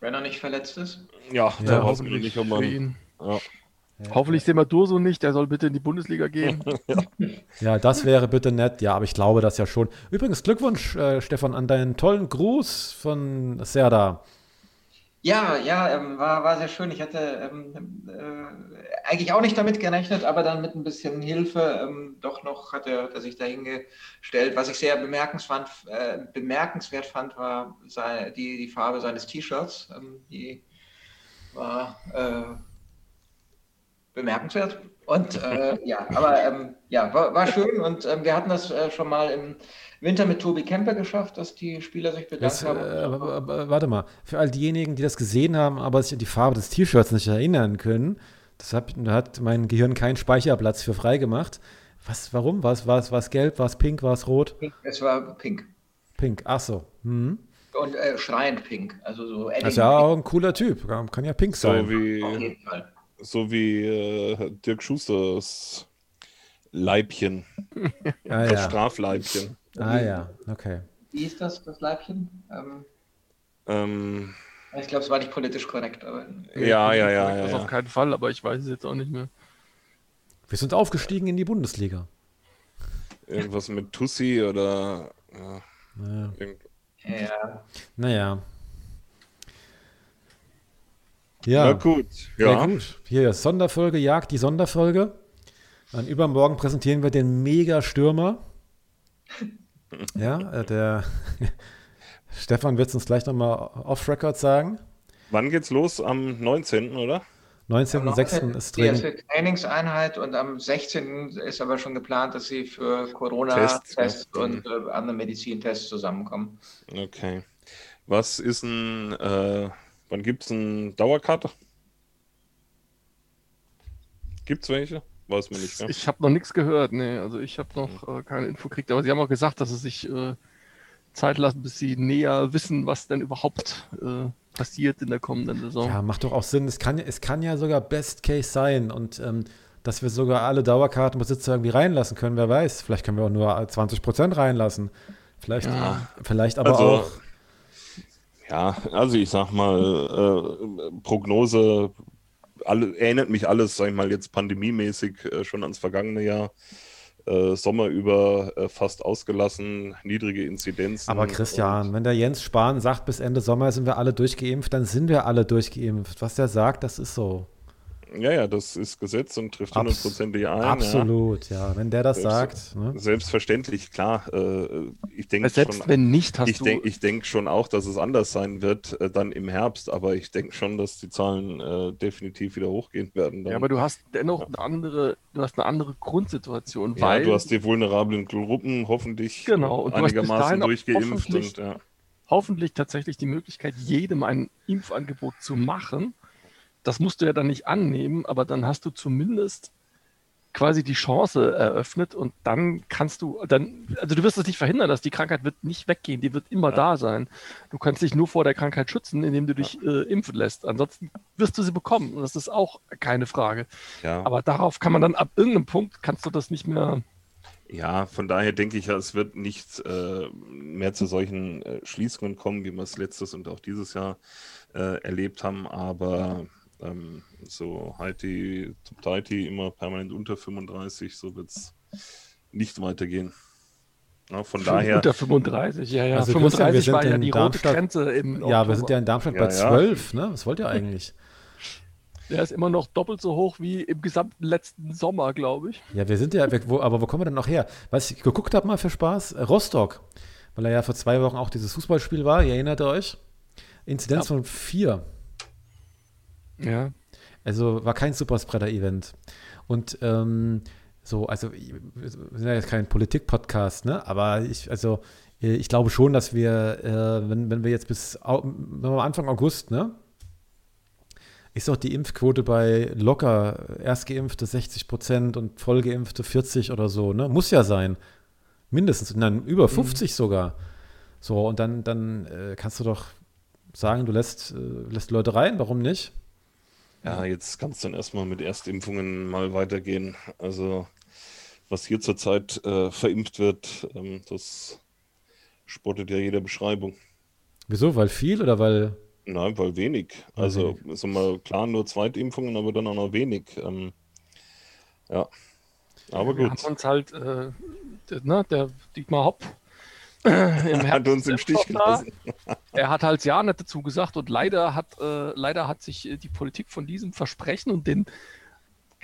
Wenn er nicht verletzt ist. Ja, ja der hoffentlich nicht, man, ja. Ja, Hoffentlich sehen wir Durso nicht, der soll bitte in die Bundesliga gehen. <laughs> ja. ja. das wäre bitte nett. Ja, aber ich glaube das ja schon. Übrigens, Glückwunsch, äh, Stefan, an deinen tollen Gruß von Serda. Ja, ja, ähm, war, war sehr schön. Ich hatte ähm, äh, eigentlich auch nicht damit gerechnet, aber dann mit ein bisschen Hilfe ähm, doch noch hat er, sich dahingestellt. Was ich sehr bemerkenswert, äh, bemerkenswert fand, war seine, die, die Farbe seines T-Shirts. Ähm, die war äh, bemerkenswert. Und äh, <laughs> ja, aber ähm, ja, war, war schön und ähm, wir hatten das äh, schon mal im Winter mit Tobi Kemper geschafft, dass die Spieler sich bedankt das, haben. Äh, warte mal, für all diejenigen, die das gesehen haben, aber sich an die Farbe des T-Shirts nicht erinnern können, das hat, da hat mein Gehirn keinen Speicherplatz für freigemacht. Was, warum? War es, war es, war es gelb, war es pink, war es rot? Es war pink. Pink, ach so. Mhm. Und äh, schreiend pink. Also so Das ist ja auch ein cooler Typ. Kann ja pink sein. So wie, So wie äh, Dirk Schusters Leibchen. <laughs> Ah, Das ja. Strafleibchen. Ah ja, okay. Wie ist das, das Leibchen? Ähm, Ähm, ich glaube, es war nicht politisch korrekt, aber ja, ja, ja, ja. Das auf ja. keinen Fall, aber ich weiß es jetzt auch nicht mehr. Wir sind aufgestiegen in die Bundesliga. Irgendwas mit Tussi oder. Ja, Naja. irgend- ja. naja. Na Ja, gut. ja. Ja. gut. Hier ist Sonderfolge, Jagd die Sonderfolge. Dann übermorgen präsentieren wir den Mega-Stürmer. <laughs> Ja, äh, der <laughs> Stefan wird es uns gleich nochmal off-Record sagen. Wann geht's los? Am 19. oder? 19.06. ist die drin. erste Trainingseinheit und am 16. ist aber schon geplant, dass sie für Corona-Tests Tests, ja. und äh, andere Medizintests zusammenkommen. Okay. Was ist ein. Äh, wann gibt's ein Dauerkarte? Gibt's welche? Weiß man nicht, ne? Ich habe noch nichts gehört, nee, also ich habe noch äh, keine Info gekriegt, aber sie haben auch gesagt, dass sie sich äh, Zeit lassen, bis sie näher wissen, was denn überhaupt äh, passiert in der kommenden Saison. Ja, macht doch auch Sinn. Es kann, es kann ja sogar Best Case sein und ähm, dass wir sogar alle Dauerkartenbesitzer irgendwie reinlassen können, wer weiß. Vielleicht können wir auch nur 20% reinlassen. Vielleicht, Ja. vielleicht aber Also, auch. Ja, also ich sag mal, äh, Prognose alle, erinnert mich alles, sag ich mal, jetzt pandemiemäßig äh, schon ans vergangene Jahr. Äh, Sommer über äh, fast ausgelassen, niedrige Inzidenzen. Aber Christian, wenn der Jens Spahn sagt, bis Ende Sommer sind wir alle durchgeimpft, dann sind wir alle durchgeimpft. Was der sagt, das ist so. Ja, ja, das ist Gesetz und trifft hundertprozentig ein. Absolut, ja. Wenn der das Selbst- sagt. Ne? Ja. Selbstverständlich, klar. Äh, ich denke selbst schon, wenn nicht, hast ich du. denke ich denk schon auch, dass es anders sein wird äh, dann im Herbst, aber ich denke schon, dass die Zahlen äh, definitiv wieder hochgehen werden. Dann. ja, aber du hast dennoch eine andere, du hast eine andere Grundsituation, Ja, weil du hast die vulnerablen Gruppen hoffentlich Genau, und du hast bis einigermaßen durchgeimpft. hoffentlich- Und, ja. hoffentlich tatsächlich die Möglichkeit, jedem ein Impfangebot zu machen. Das musst du ja dann nicht annehmen, aber dann hast du zumindest quasi die Chance eröffnet und dann kannst du, dann, also du wirst es nicht verhindern, dass die Krankheit wird nicht weggehen, die wird immer Ja. da sein. Du kannst dich nur vor der Krankheit schützen, indem du dich äh, impfen lässt. Ansonsten wirst du sie bekommen. Und das ist auch keine Frage. Ja. Aber darauf kann man dann ab irgendeinem Punkt kannst du das nicht mehr. ja, von daher denke ich, ja, es wird nicht äh, mehr zu solchen äh, Schließungen kommen, wie wir es letztes und auch dieses Jahr äh, erlebt haben, aber ähm, so halt die zum Teiti immer permanent unter 35, so wird es nicht weitergehen. Ja, von <laughs> daher, Unter 35, ja, ja. Also, Christian, wir 35 sind war ja in die Darmstadt- rote Grenze im Ja, wir sind ja in Darmstadt Ja, bei ja. 12, ne? Was wollt ihr <laughs> eigentlich? Der ist immer noch doppelt so hoch wie im gesamten letzten Sommer, glaube ich. Ja, wir sind ja, wir, wo, aber wo kommen wir denn noch her? Was ich geguckt habe mal für Spaß, äh, Rostock, weil er ja vor zwei Wochen auch dieses Fußballspiel war, ihr erinnert euch? Inzidenz von vier. Ja. Also war kein Superspreader-Event. Und ähm, so, also wir sind ja jetzt kein Politik-Podcast, ne? Aber ich, also äh, ich glaube schon, dass wir, äh, wenn, wenn wir jetzt bis wenn wir Anfang August, ne? Ist doch die Impfquote bei locker Erstgeimpfte 60 Prozent und Vollgeimpfte 40 oder so, ne? Muss ja sein. Mindestens, dann über 50 sogar. So, und dann, dann äh, kannst du doch sagen, du lässt, äh, lässt Leute rein, warum nicht? Ja, jetzt kann es dann erstmal mit Erstimpfungen mal weitergehen. Also, was hier zurzeit äh, verimpft wird, ähm, das spottet ja jeder Beschreibung. Wieso? Weil viel oder weil. Nein, weil wenig. Weil Also, ist mal klar, nur Zweitimpfungen, aber dann auch noch wenig. Ähm, ja. Aber Wir gut. haben uns halt, äh, der, ne, der Dietmar Hopp im Hat uns im Stich gelassen. Er hat halt ja nicht dazu gesagt und leider hat, äh, leider hat sich äh, die Politik von diesem Versprechen und den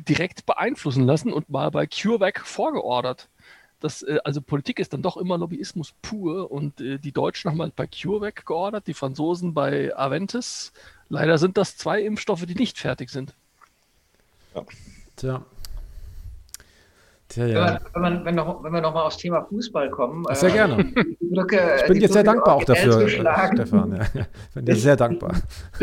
direkt beeinflussen lassen und mal bei CureVac vorgeordert. Das, äh, also Politik ist dann doch immer Lobbyismus pur und äh, die Deutschen haben halt bei CureVac geordert, die Franzosen bei Aventis. Leider sind das zwei Impfstoffe, die nicht fertig sind. Tja. Tja, Wenn, ja. wenn, man, wenn, noch, wenn wir nochmal aufs Thema Fußball kommen. Sehr äh, gerne. die Brücke, Ich bin die dir sehr dankbar auch dafür, äh, Stefan. Ja. Ich bin dir sehr dankbar. <laughs>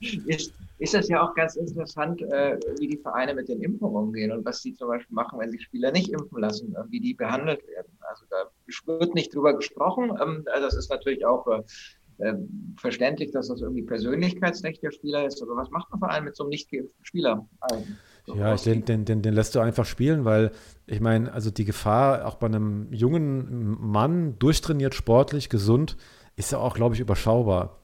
Ist, ist das ja auch ganz interessant, äh, wie die Vereine mit den Impfungen umgehen und was sie zum Beispiel machen, wenn sich Spieler nicht impfen lassen, äh, wie die behandelt werden. Also da wird nicht drüber gesprochen. Ähm, also das ist natürlich auch äh, äh, verständlich, dass das irgendwie Persönlichkeitsrecht der Spieler ist. Aber was macht man vor allem mit so einem nicht geimpften Spieler? So ja, ich, den, den, den, den lässt du einfach spielen, weil ich meine, also die Gefahr auch bei einem jungen Mann, durchtrainiert, sportlich, gesund, ist ja auch, glaube ich, überschaubar.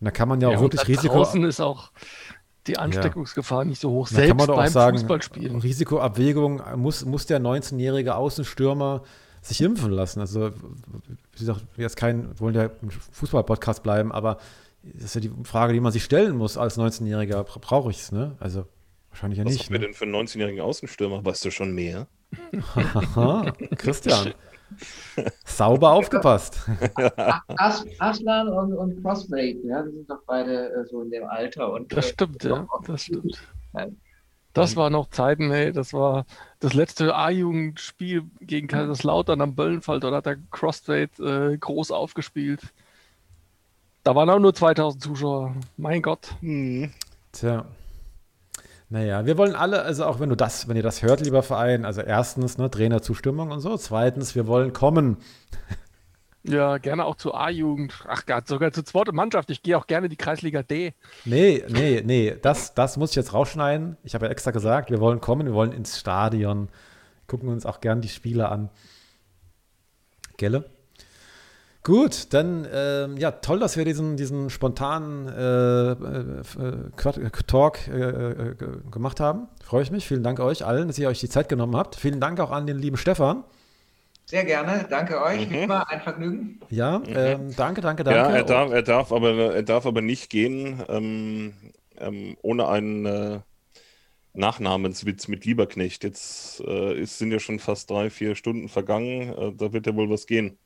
Und da kann man ja, ja auch wirklich Risiko. Draußen ist auch die Ansteckungsgefahr ja. nicht so hoch. Selbst beim sagen, Fußballspielen. Risikoabwägung muss, muss der 19-jährige Außenstürmer sich impfen lassen. Also, wie gesagt, wir jetzt kein, wollen ja im Fußball-Podcast bleiben, aber das ist ja die Frage, die man sich stellen muss als 19-Jähriger. Brauche ich es, ne? Also, wahrscheinlich ja Was nicht. Was haben wir ne? denn für einen 19-jährigen Außenstürmer? Weißt du schon mehr? <laughs> Christian. Sauber aufgepasst. <laughs> As Aslan und, und Crossblade, ja, die sind doch beide äh, so in dem Alter. Und, das stimmt, äh, ja, das stimmt. Das war noch Zeiten, ey, das war das letzte A-Jugendspiel gegen Kaiserslautern am Böllenfall, dort hat der Crossblade äh, groß aufgespielt. Da waren auch nur 2000 Zuschauer. Mein Gott. Hm. Tja. Naja, wir wollen alle, also auch wenn du das, wenn ihr das hört, lieber Verein, also erstens, ne, Trainerzustimmung und so, zweitens, wir wollen kommen. Ja, gerne auch zur A-Jugend. Ach Gott, sogar zur zweiten Mannschaft. Ich gehe auch gerne die Kreisliga D. Nee, nee, nee, das, das muss ich jetzt rausschneiden. Ich habe ja extra gesagt, wir wollen kommen, wir wollen ins Stadion. Gucken uns auch gern die Spiele an. Gelle? Gut, dann ähm, ja, toll, dass wir diesen, diesen spontanen äh, äh, Talk äh, äh gemacht haben. Freue ich mich. Vielen Dank euch allen, dass ihr euch die Zeit genommen habt. Vielen Dank auch an den lieben Stefan. Sehr gerne, danke euch. Mhm. Immer ein Vergnügen. Ja, mhm. ähm, danke, danke, danke. Ja, er darf, er darf, aber, er darf aber nicht gehen ähm, ähm, ohne einen äh, Nachnamenswitz mit Lieberknecht. Jetzt äh, ist, sind ja schon fast drei, vier Stunden vergangen. Äh, da wird ja wohl was gehen.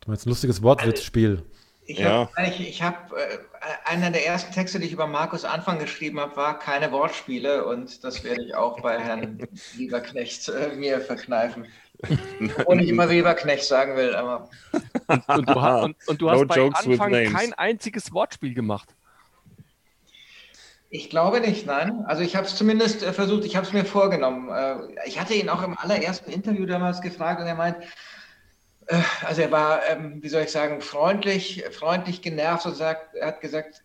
Du meinst lustiges Wortwitzspiel. Ich habe ja. ich, ich hab, äh, einer der ersten Texte, die ich über Markus Anfang geschrieben habe, war keine Wortspiele und das werde ich auch bei Herrn <laughs> Lieberknecht äh, mir verkneifen. <laughs> Und ich immer Weberknecht sagen will, aber. Und, und, du, hast, und, und du <laughs> hast no bei Anfang kein einziges Wortspiel gemacht. Ich glaube nicht, nein. Also ich habe es zumindest äh, versucht, ich habe es mir vorgenommen. Äh, ich hatte ihn auch im allerersten Interview damals gefragt und er meint, äh, also er war, ähm, wie soll ich sagen, freundlich, freundlich genervt und sagt, er hat gesagt,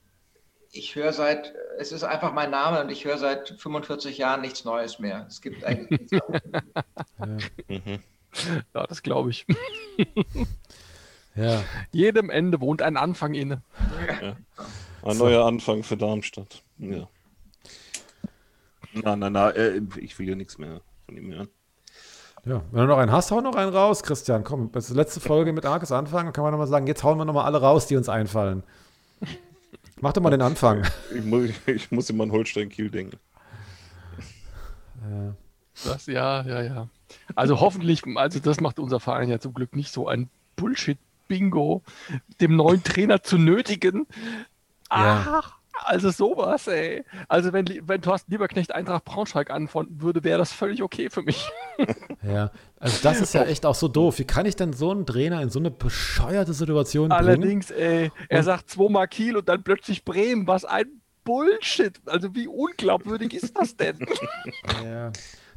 ich höre seit, es ist einfach mein Name und ich höre seit 45 Jahren nichts Neues mehr. Es gibt <laughs> eigentlich nichts ja. ja, das glaube ich. <laughs> ja. Jedem Ende wohnt ein Anfang inne. Ja. Ein so. neuer Anfang für Darmstadt. Ja. Na, na, na, äh, ich will ja nichts mehr von ihm hören. Ja, wenn du noch einen hast, hau noch einen raus, Christian. Komm, das ist die letzte Folge mit Arkus anfangen, dann kann man nochmal sagen, jetzt hauen wir nochmal alle raus, die uns einfallen. Mach doch mal den Anfang. <laughs> Ich muss, ich muss immer an Holstein-Kiel denken. Ja. Das, ja, ja, ja. Also hoffentlich, also das macht unser Verein ja zum Glück nicht so ein Bullshit-Bingo, dem neuen Trainer zu nötigen. Ja. Ach, also sowas, ey. Also wenn, wenn Thorsten Lieberknecht Eintracht Braunschweig anfangen würde, wäre das völlig okay für mich. Ja, also das ist ja echt auch so doof. Wie kann ich denn so einen Trainer in so eine bescheuerte Situation Allerdings, bringen? Allerdings, ey, er und sagt zweimal Kiel und dann plötzlich Bremen. Was ein Bullshit. Also wie unglaubwürdig ist das denn? <laughs> Ja,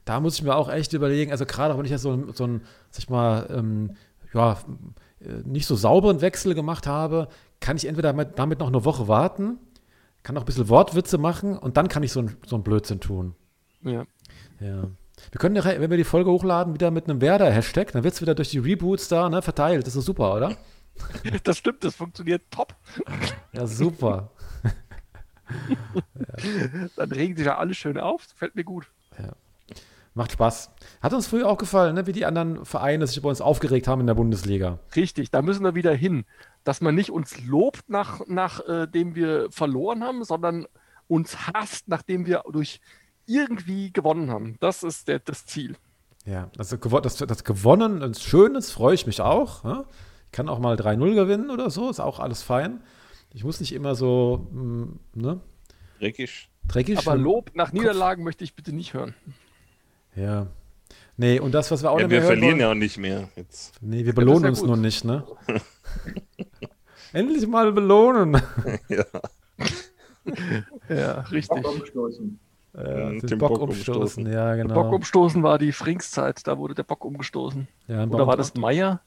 da muss ich mir auch echt überlegen, also gerade wenn ich ja so, so einen, sag ich mal, ähm, ja, nicht so sauberen Wechsel gemacht habe, kann ich entweder damit, damit noch eine Woche warten kann auch ein bisschen Wortwitze machen und dann kann ich so ein, so ein Blödsinn tun. Ja. Ja. Wir können, ja, wenn wir die Folge hochladen, wieder mit einem Werder-Hashtag, dann wird es wieder durch die Reboots da ne, verteilt. Das ist super, oder? <laughs> Das stimmt, das funktioniert top. Ja, super. <laughs> ja. Dann regen sich ja alle schön auf. Fällt mir gut. Ja. Macht Spaß. Hat uns früher auch gefallen, ne, wie die anderen Vereine sich über uns aufgeregt haben in der Bundesliga. Richtig, da müssen wir wieder hin dass man nicht uns lobt, nach, nachdem äh, wir verloren haben, sondern uns hasst, nachdem wir durch irgendwie gewonnen haben. Das ist der, das Ziel. Ja, also das, das gewonnen, das Schönes, freue ich mich auch. Ja? Ich kann auch mal 3-0 gewinnen oder so, ist auch alles fein. Ich muss nicht immer so, mh, mm, ne? Dreckig. Dreckig. Aber Lob nach Niederlagen Kopf. möchte ich bitte nicht hören. Ja. Nee, und das, was wir auch ja, nicht mehr Wir verlieren wollen, ja auch nicht mehr jetzt. Nee, wir belohnen uns nur nicht, ne? <laughs> <laughs> Endlich mal belohnen. <laughs> ja. ja, richtig. Bock umstoßen. Ja, den, den Bock, Bock umstoßen. umstoßen. ja, genau. Bock umstoßen war die Frinkszeit, da wurde der Bock umgestoßen. Ja, Oder war das Meier?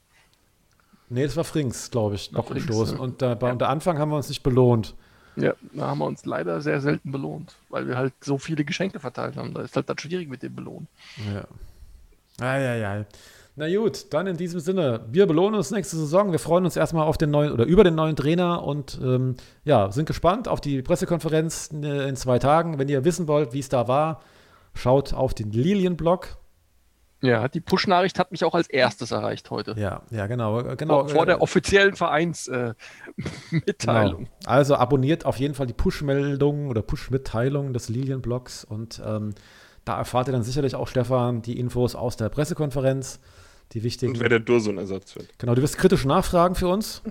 Nee, das war Frings, glaube ich, noch Frings, gestoßen. ja. Und äh, bei Ja. unter Anfang haben wir uns nicht belohnt. Ja, da haben wir uns leider sehr selten belohnt, weil wir halt so viele Geschenke verteilt haben. Da ist halt dann schwierig mit dem Belohnen. Ja. Ah, ja, ja. Na gut, dann in diesem Sinne, wir belohnen uns nächste Saison. Wir freuen uns erstmal auf den neuen oder über den neuen Trainer und ähm, ja, sind gespannt auf die Pressekonferenz äh, in zwei Tagen. Wenn ihr wissen wollt, wie es da war, schaut auf den Lilien-Blog. Ja, die Push-Nachricht hat mich auch als erstes erreicht heute. Ja, ja, genau. äh, genau vor, vor äh, der offiziellen Vereinsmitteilung. Äh. <laughs> Genau. Also abonniert auf jeden Fall die Push-Meldungen oder Push-Mitteilungen des Lilien-Blogs und ähm, da erfahrt ihr dann sicherlich auch, Stefan, die Infos aus der Pressekonferenz, die wichtigen. Und wer der Dursun-Ersatz wird. Genau, du wirst kritisch nachfragen für uns.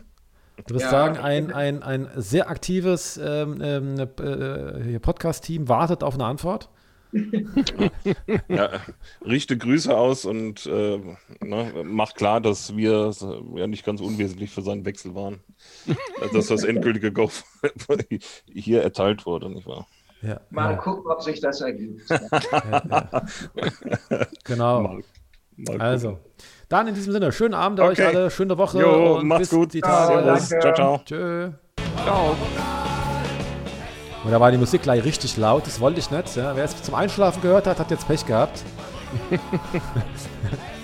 Du wirst Ja. sagen, ein, ein, ein sehr aktives ähm, ähm, äh, hier Podcast-Team wartet auf eine Antwort. Ja, richte Grüße aus und äh, ne, macht klar, dass wir äh, ja nicht ganz unwesentlich für seinen Wechsel waren. Äh, dass das endgültige Go <laughs> hier erteilt wurde, nicht wahr? Ja, Mal ja, gucken, ob sich das ergibt. <laughs> ja, ja. Genau. Mal Also, dann in diesem Sinne, schönen Abend euch Okay. alle, schöne Woche Jo, und macht's bis gut. die Tage. Servus. Ciao, ciao. Tschö. Ciao. Und da war die Musik gleich richtig laut, das wollte ich nicht. Ja. Wer es zum Einschlafen gehört hat, hat jetzt Pech gehabt. <laughs>